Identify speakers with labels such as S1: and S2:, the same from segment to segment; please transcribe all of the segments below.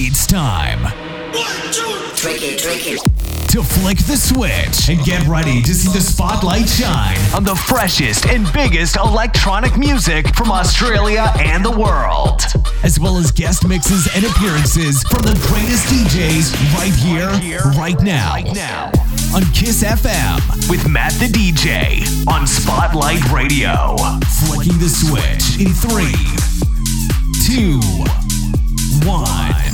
S1: It's time
S2: Drink it, drink it.
S1: to flick the switch and get ready to see the spotlight shine on the freshest and biggest electronic music from Australia and the world, as well as guest mixes and appearances from the greatest DJs right here, right now, on Kiss FM with Matt the DJ on Spotlight Radio. Flicking the switch in three, two, one.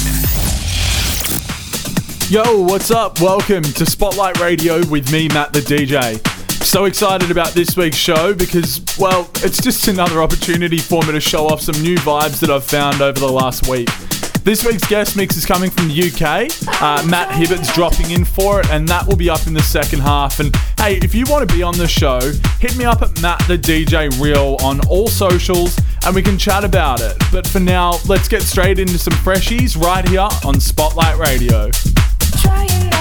S3: Yo, what's up? Welcome to Spotlight Radio with me, Matt the DJ. So excited about this week's show because, well, it's just another opportunity for me to show off some new vibes that I've found over the last week. This week's guest mix is coming from the UK. Uh, Matt Hibbert's dropping in for it, and that will be up in the second half. And hey, if you want to be on the show, hit me up at Matt the DJ Real on all socials, and we can chat about it. But for now, let's get straight into some freshies right here on Spotlight Radio.
S4: Trying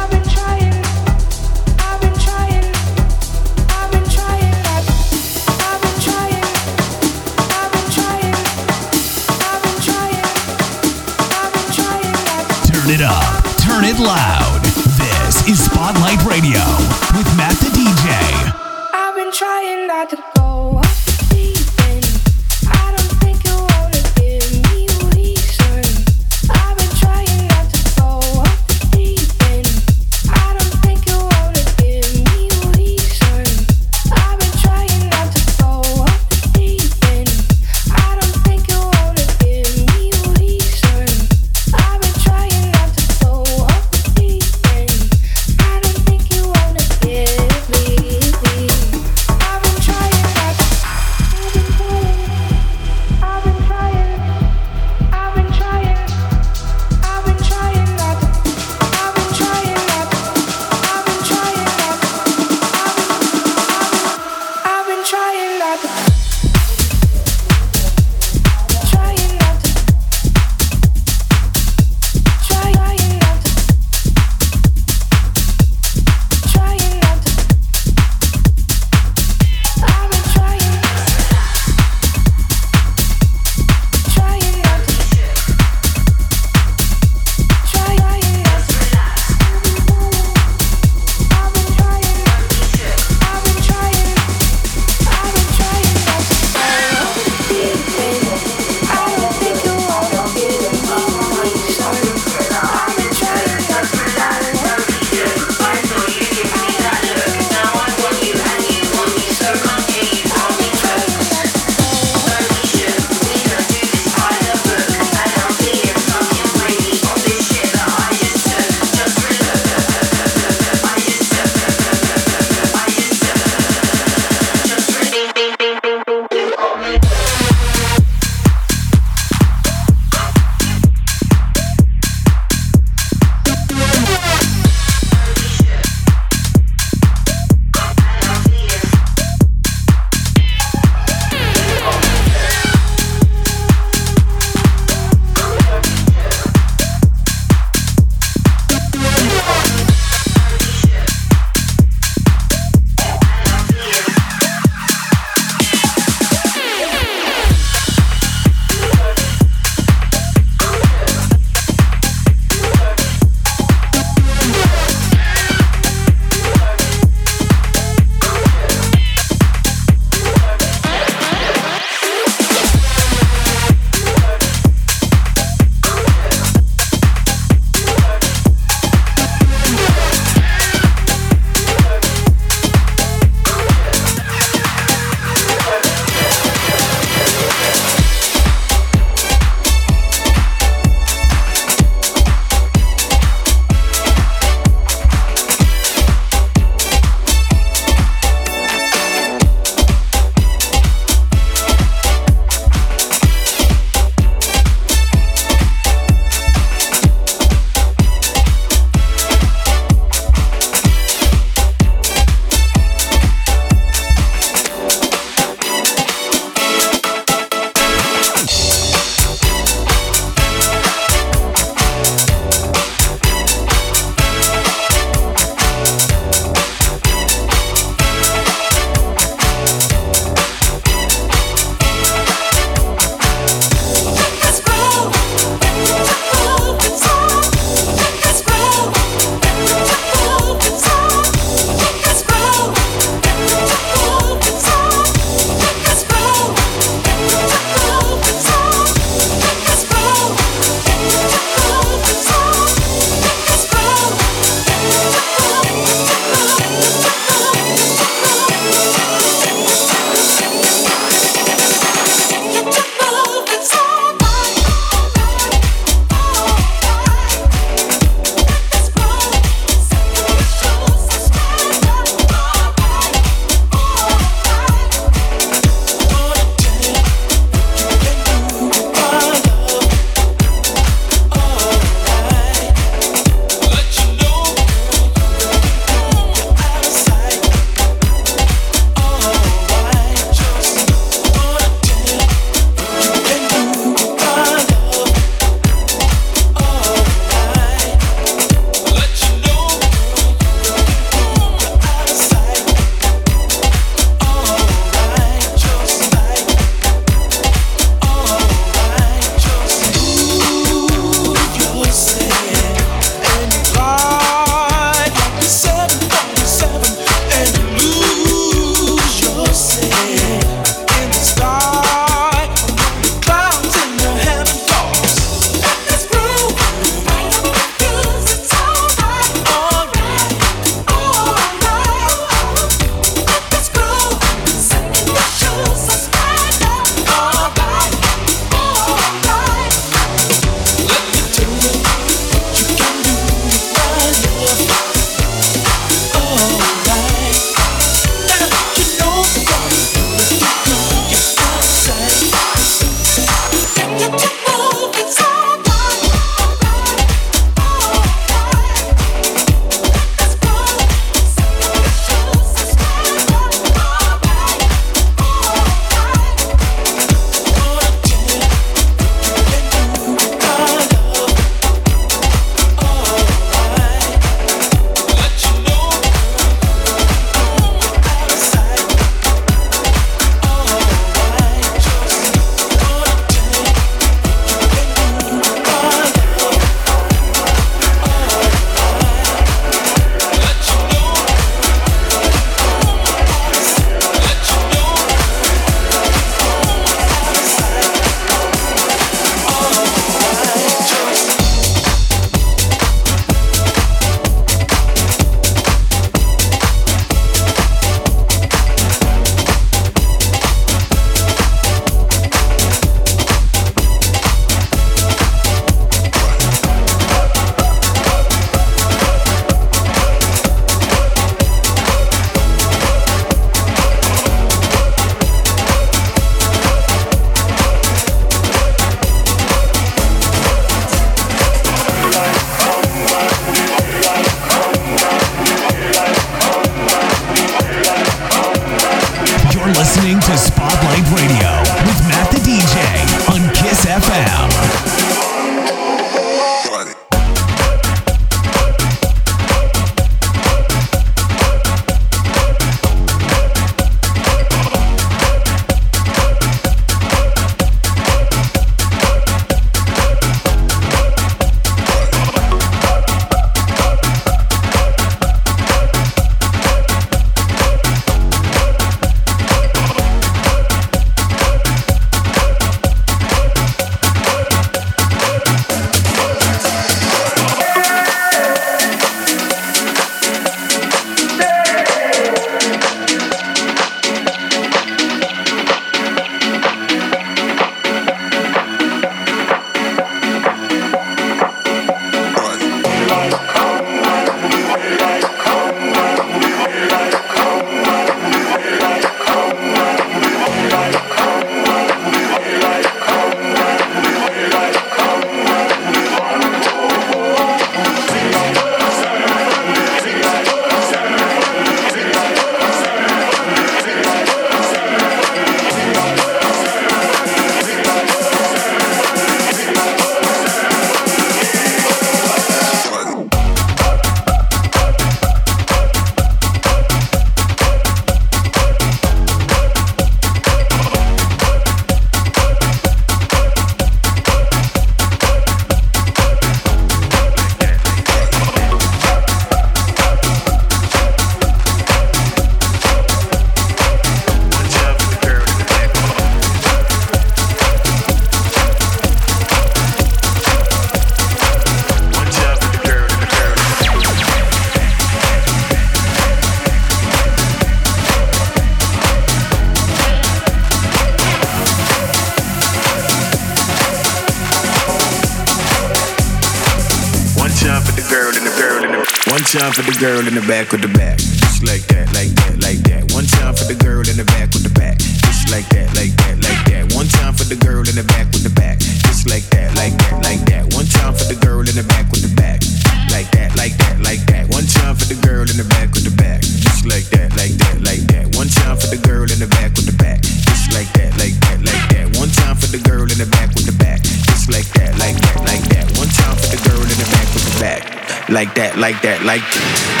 S5: in the back with the back. Just like that, like that, like that. One time for the girl in the back with the back. Just like that, like that, like that. One time for the girl in the back with the back. Just like that, like that, like that. One time for the girl in the back with the back. Like that, like that, like that. One time for the girl in the back with the back. Just like that, like that, like that. One time for the girl in the back with the back. Just like that, like that, like that. One time for the girl in the back with the back. Just like that, like that, like that. One time for the girl in the back with the back. Like that, like that, like that.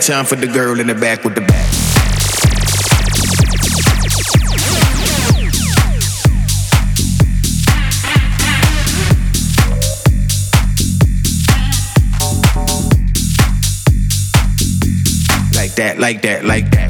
S5: Time for the girl in the back with the back. Like that, like that, like that.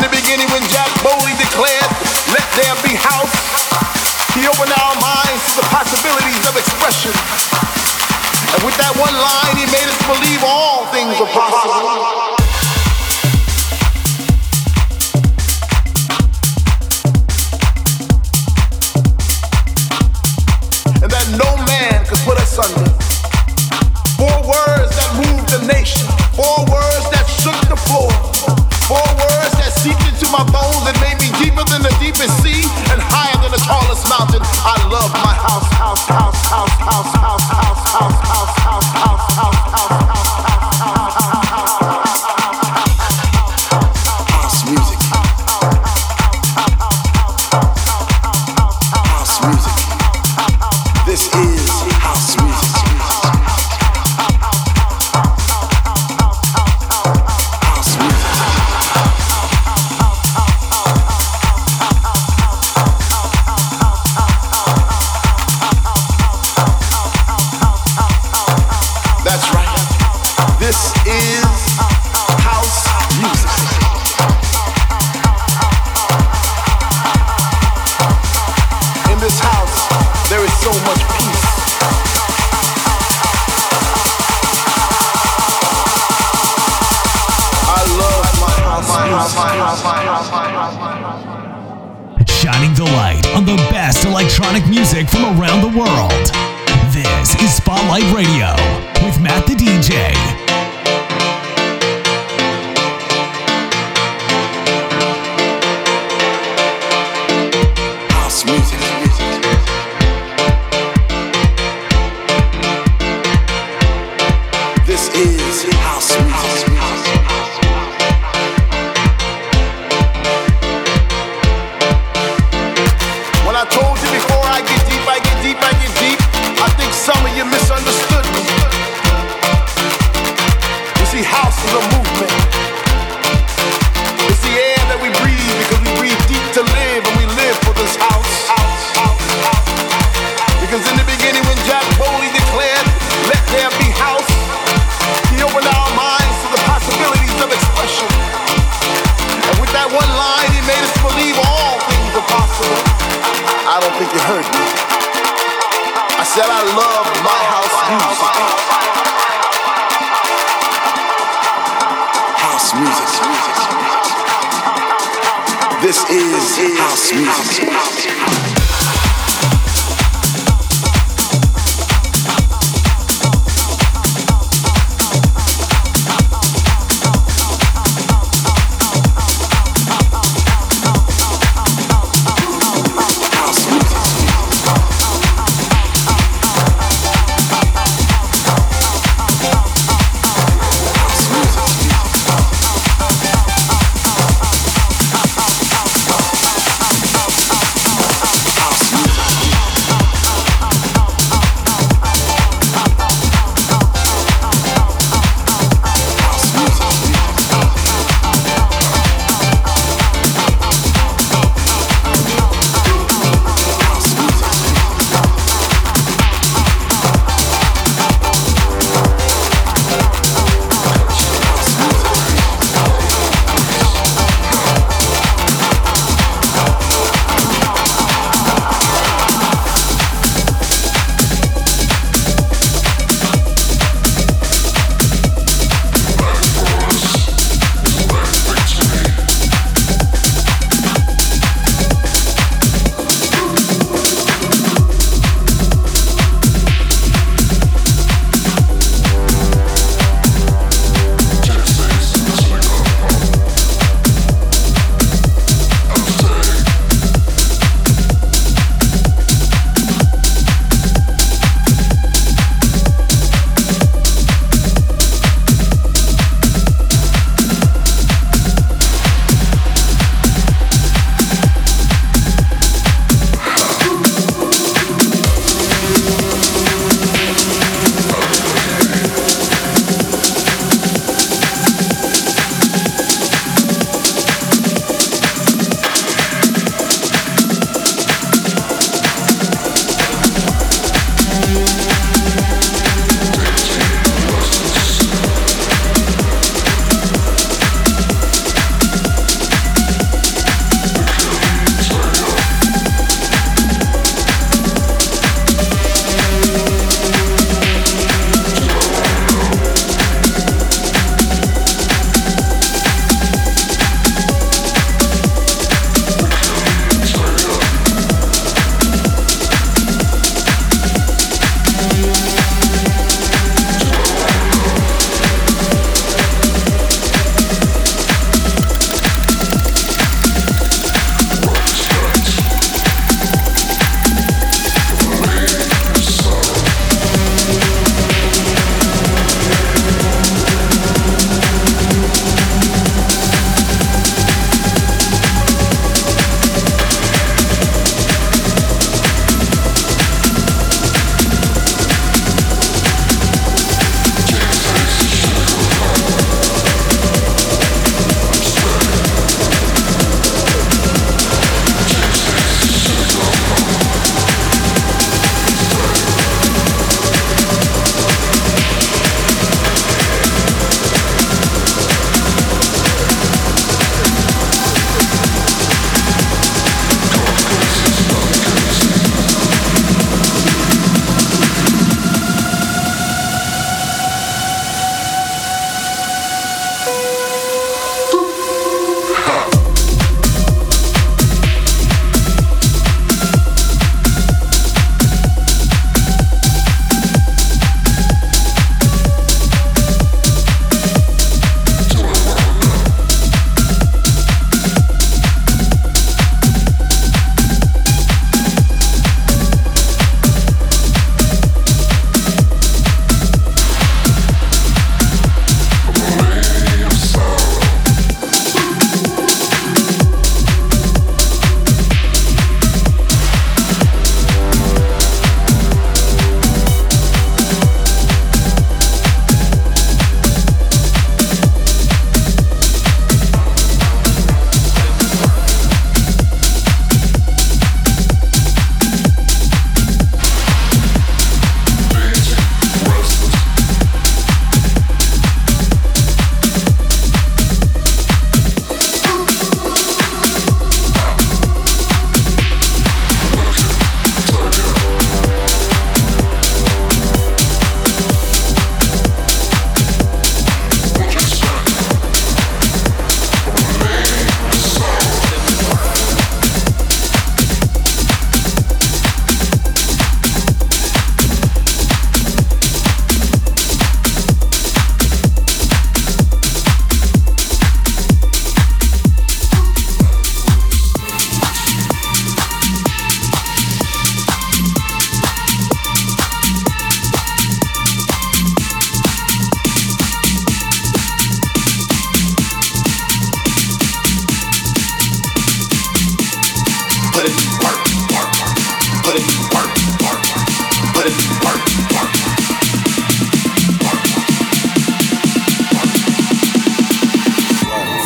S5: In the
S6: beginning when Jack Bowley declared, let there be house, he opened our minds to the possibilities of expression. And with that one line, he made us believe all things are possible.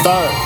S1: start.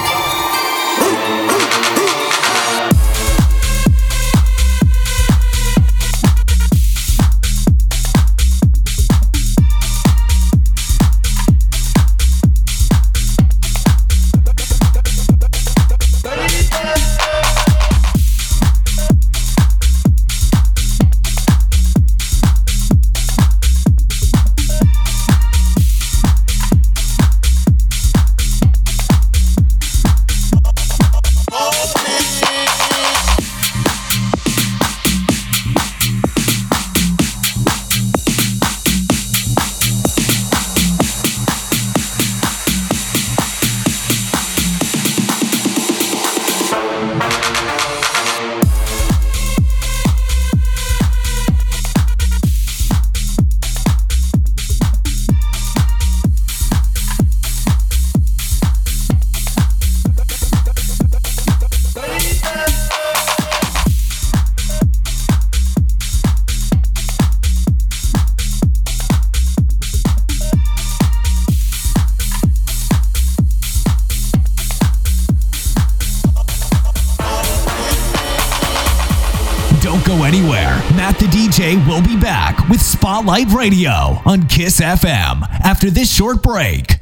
S1: Spotlight Radio on Kiss FM after this short break.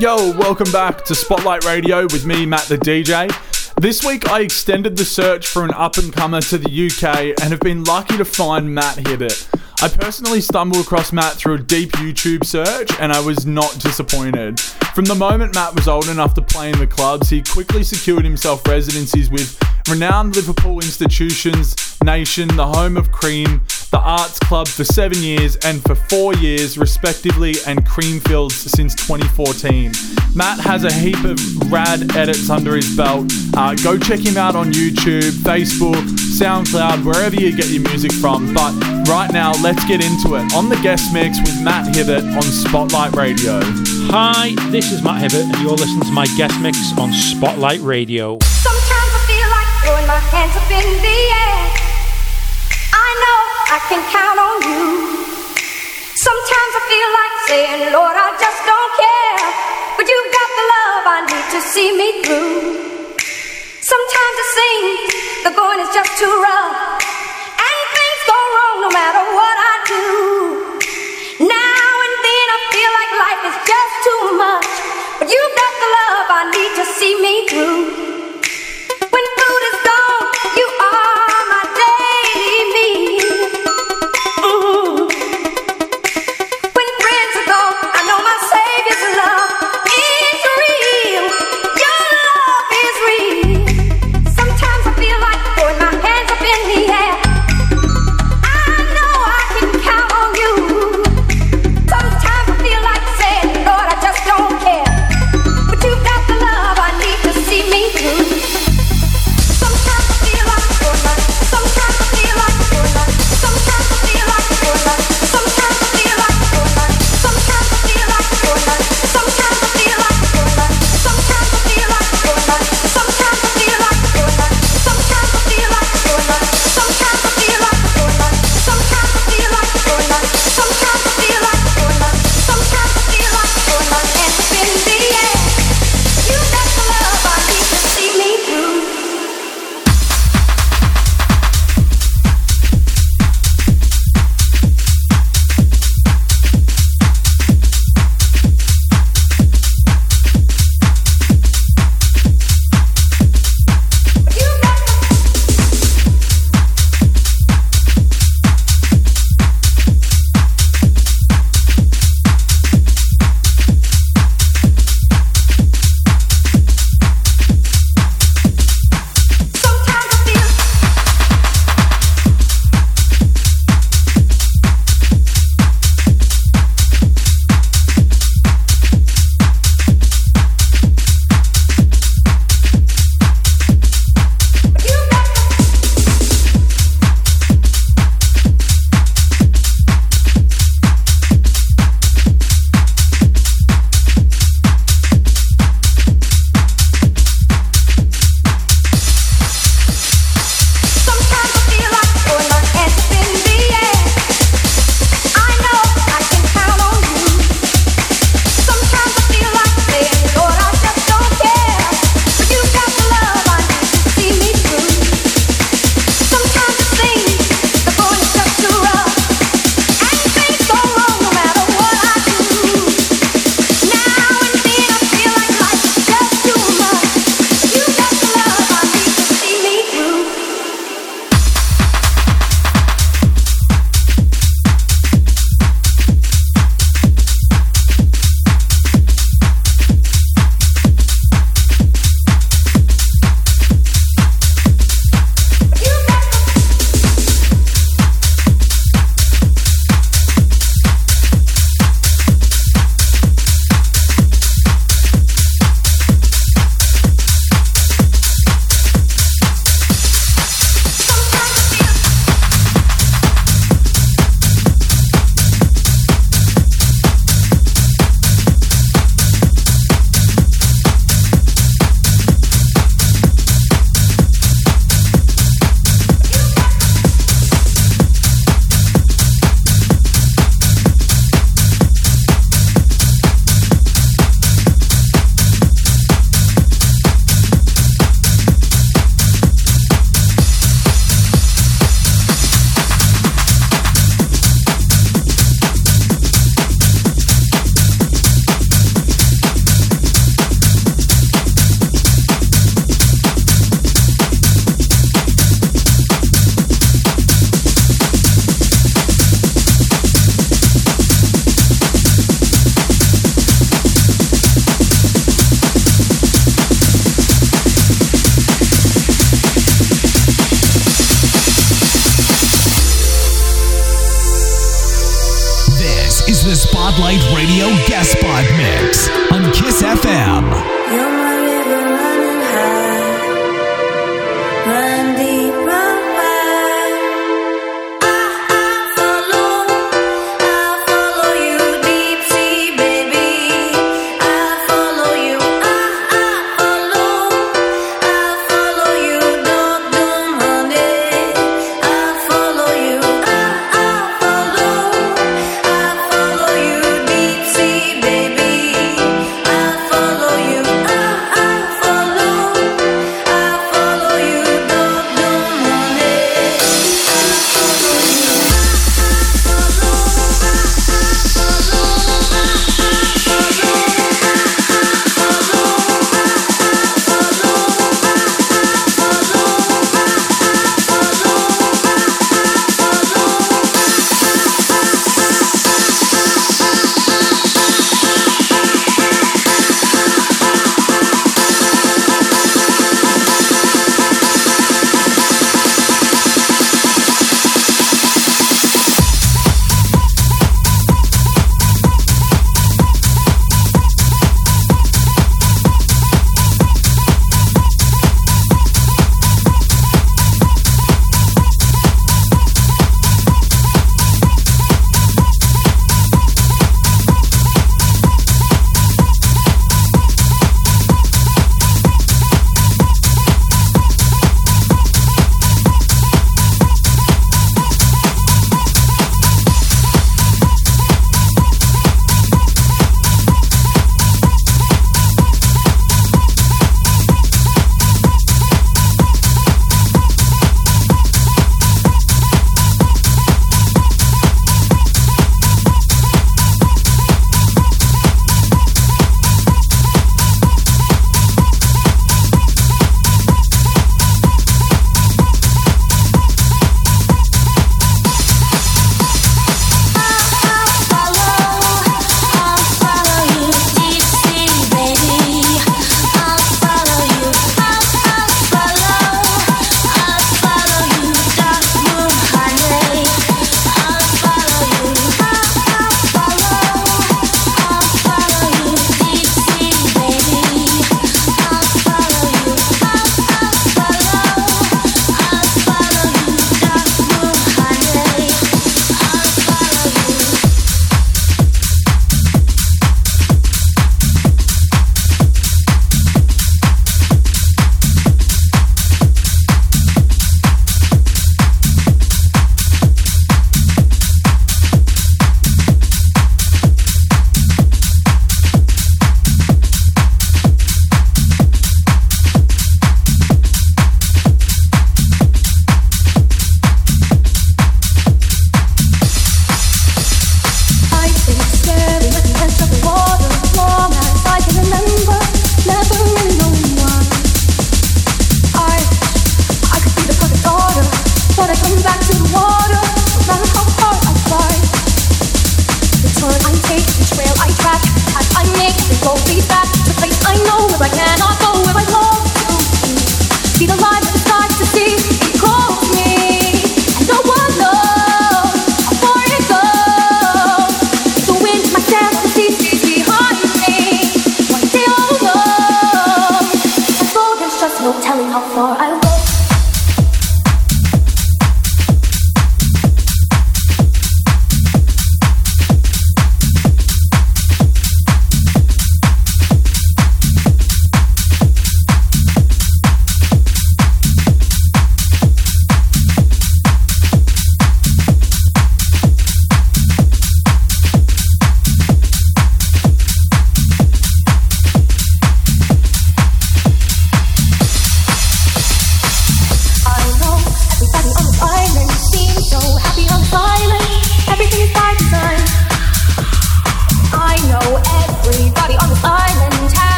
S3: Yo, welcome back to Spotlight Radio with me, Matt the DJ. This week I extended the search for an up and comer to the UK and have been lucky to find Matt Hibbert. I personally stumbled across Matt through a deep YouTube search and I was not disappointed. From the moment Matt was old enough to play in the clubs, he quickly secured himself residencies with renowned Liverpool institutions, Nation, the home of Cream, the Arts Club for seven years and for four years, respectively, and Creamfields since 2014. Matt has a heap of rad edits under his belt. Uh, go check him out on YouTube, Facebook, SoundCloud, wherever you get your music from. But right now, let's get into it on the guest mix with Matt Hibbert on Spotlight Radio.
S7: Hi, this is Matt Hibbert, and you're listening to my guest mix on Spotlight Radio.
S8: Sometimes I feel like throwing my hands up in the air. I know I can count on you. Sometimes I feel like saying, Lord, I just don't care. But you've got the love I need to see me through. Sometimes it seems the going is just too rough. And things go wrong no matter what I do. Now and then I feel like life is just too much. But you've got the love I need to see me through. Spotlight Radio Guest Spot Mix on Kiss FM.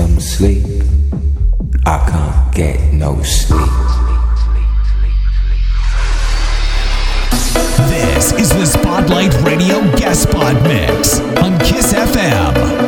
S9: some sleep. I can't get no sleep.
S1: This is the Spotlight Radio Guest Spot Mix on KISS FM.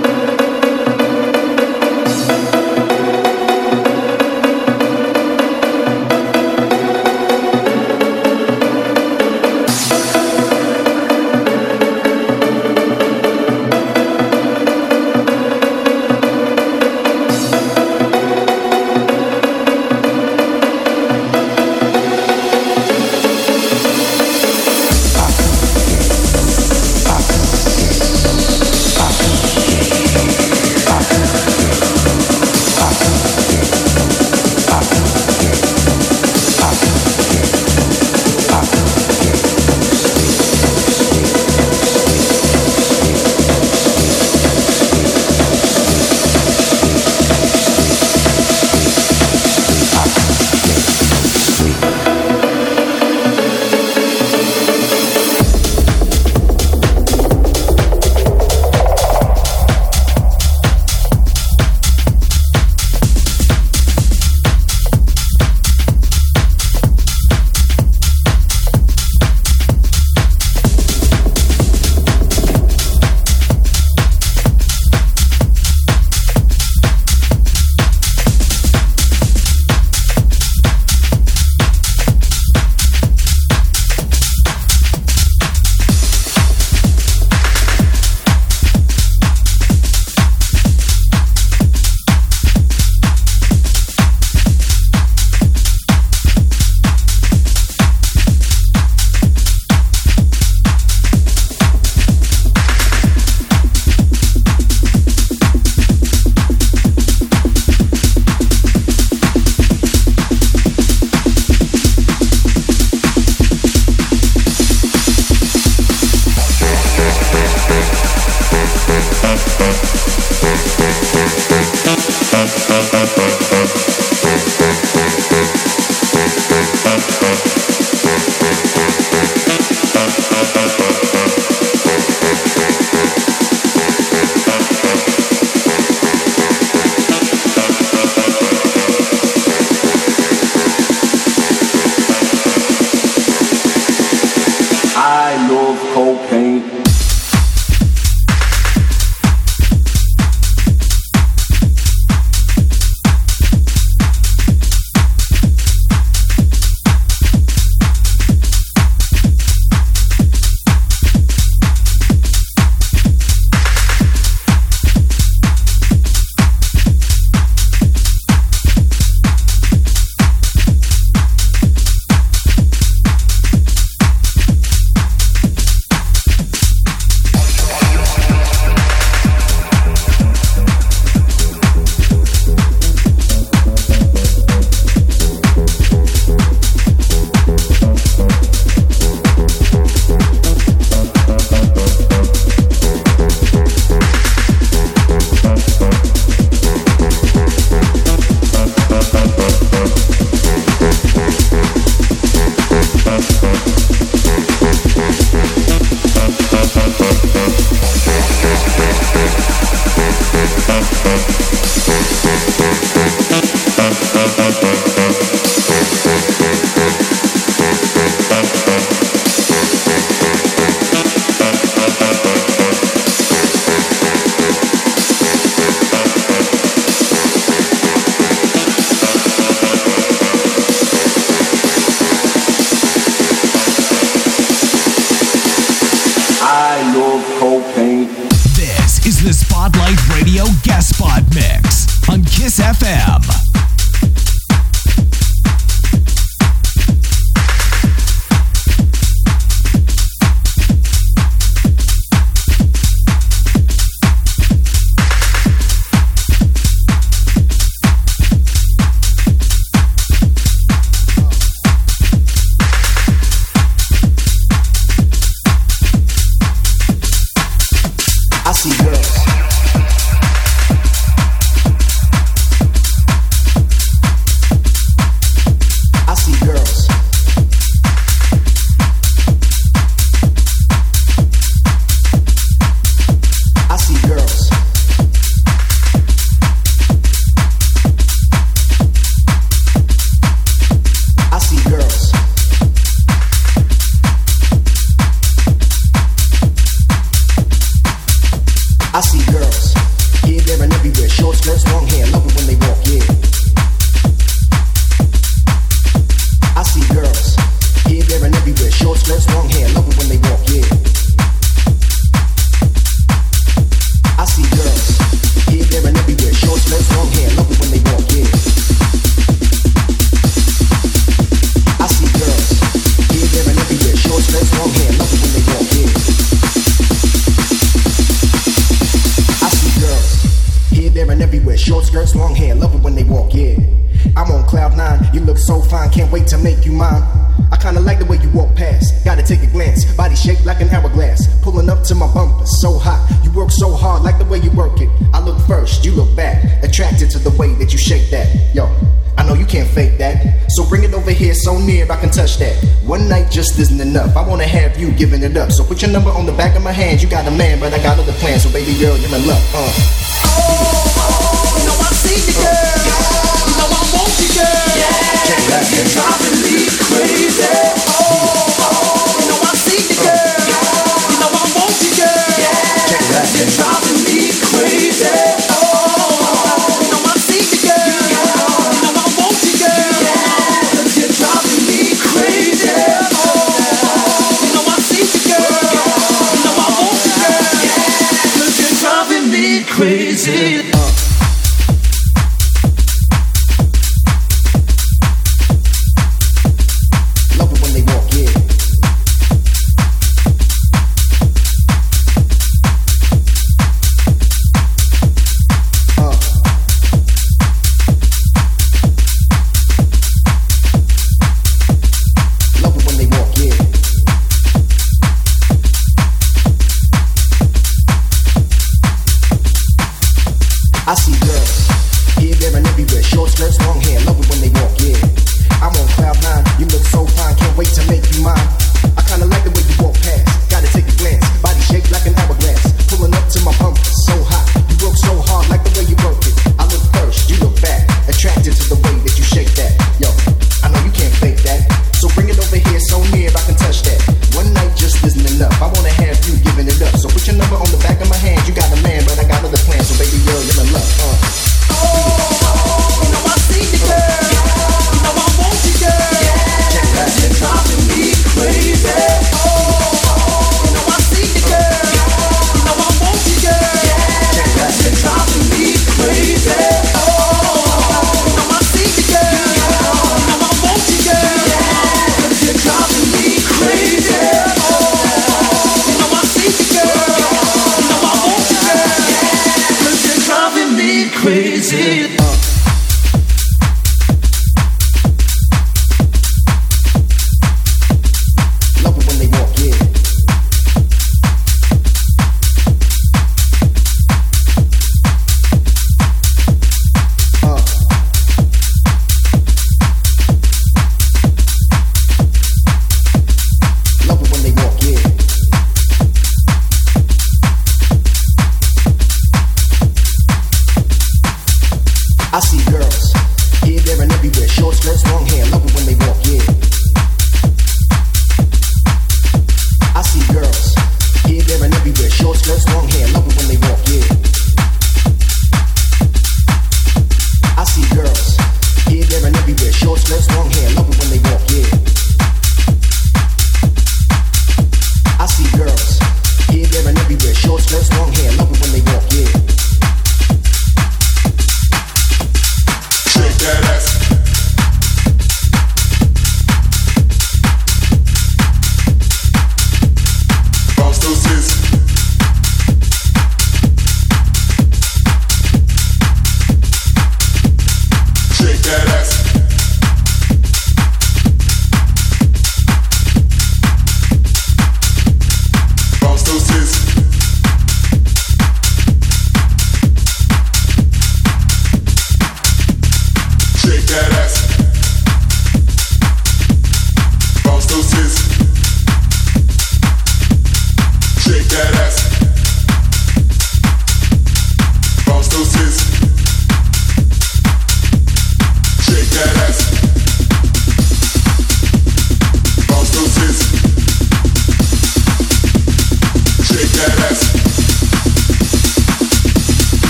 S10: Every day.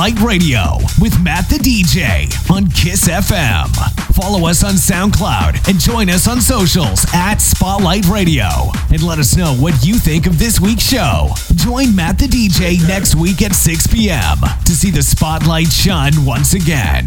S1: Spotlight Radio with Matt the DJ on Kiss FM. Follow us on SoundCloud and join us on socials at Spotlight Radio and let us know what you think of this week's show. Join Matt the DJ next week at 6 p.m. to see the spotlight shine once again.